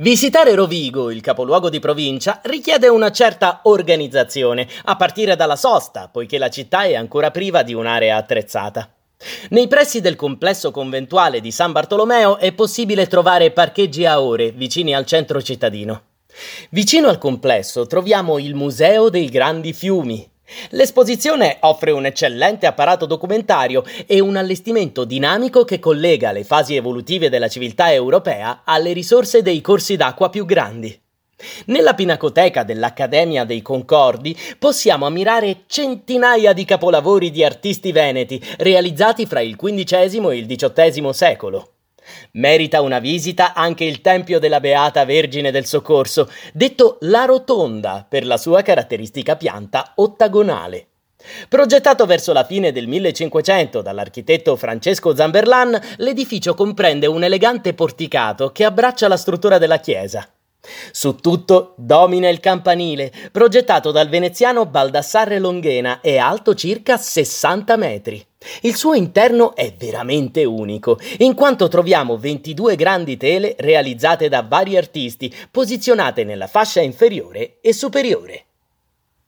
Visitare Rovigo, il capoluogo di provincia, richiede una certa organizzazione, a partire dalla sosta, poiché la città è ancora priva di un'area attrezzata. Nei pressi del complesso conventuale di San Bartolomeo è possibile trovare parcheggi a ore vicini al centro cittadino. Vicino al complesso troviamo il Museo dei Grandi Fiumi, L'esposizione offre un eccellente apparato documentario e un allestimento dinamico che collega le fasi evolutive della civiltà europea alle risorse dei corsi d'acqua più grandi. Nella pinacoteca dell'Accademia dei Concordi possiamo ammirare centinaia di capolavori di artisti veneti realizzati fra il XV e il XVIII secolo. Merita una visita anche il Tempio della Beata Vergine del Soccorso, detto La Rotonda per la sua caratteristica pianta ottagonale. Progettato verso la fine del 1500 dall'architetto Francesco Zamberlan, l'edificio comprende un elegante porticato che abbraccia la struttura della chiesa. Su tutto domina il campanile, progettato dal veneziano Baldassarre Longhena e alto circa 60 metri. Il suo interno è veramente unico, in quanto troviamo 22 grandi tele realizzate da vari artisti, posizionate nella fascia inferiore e superiore.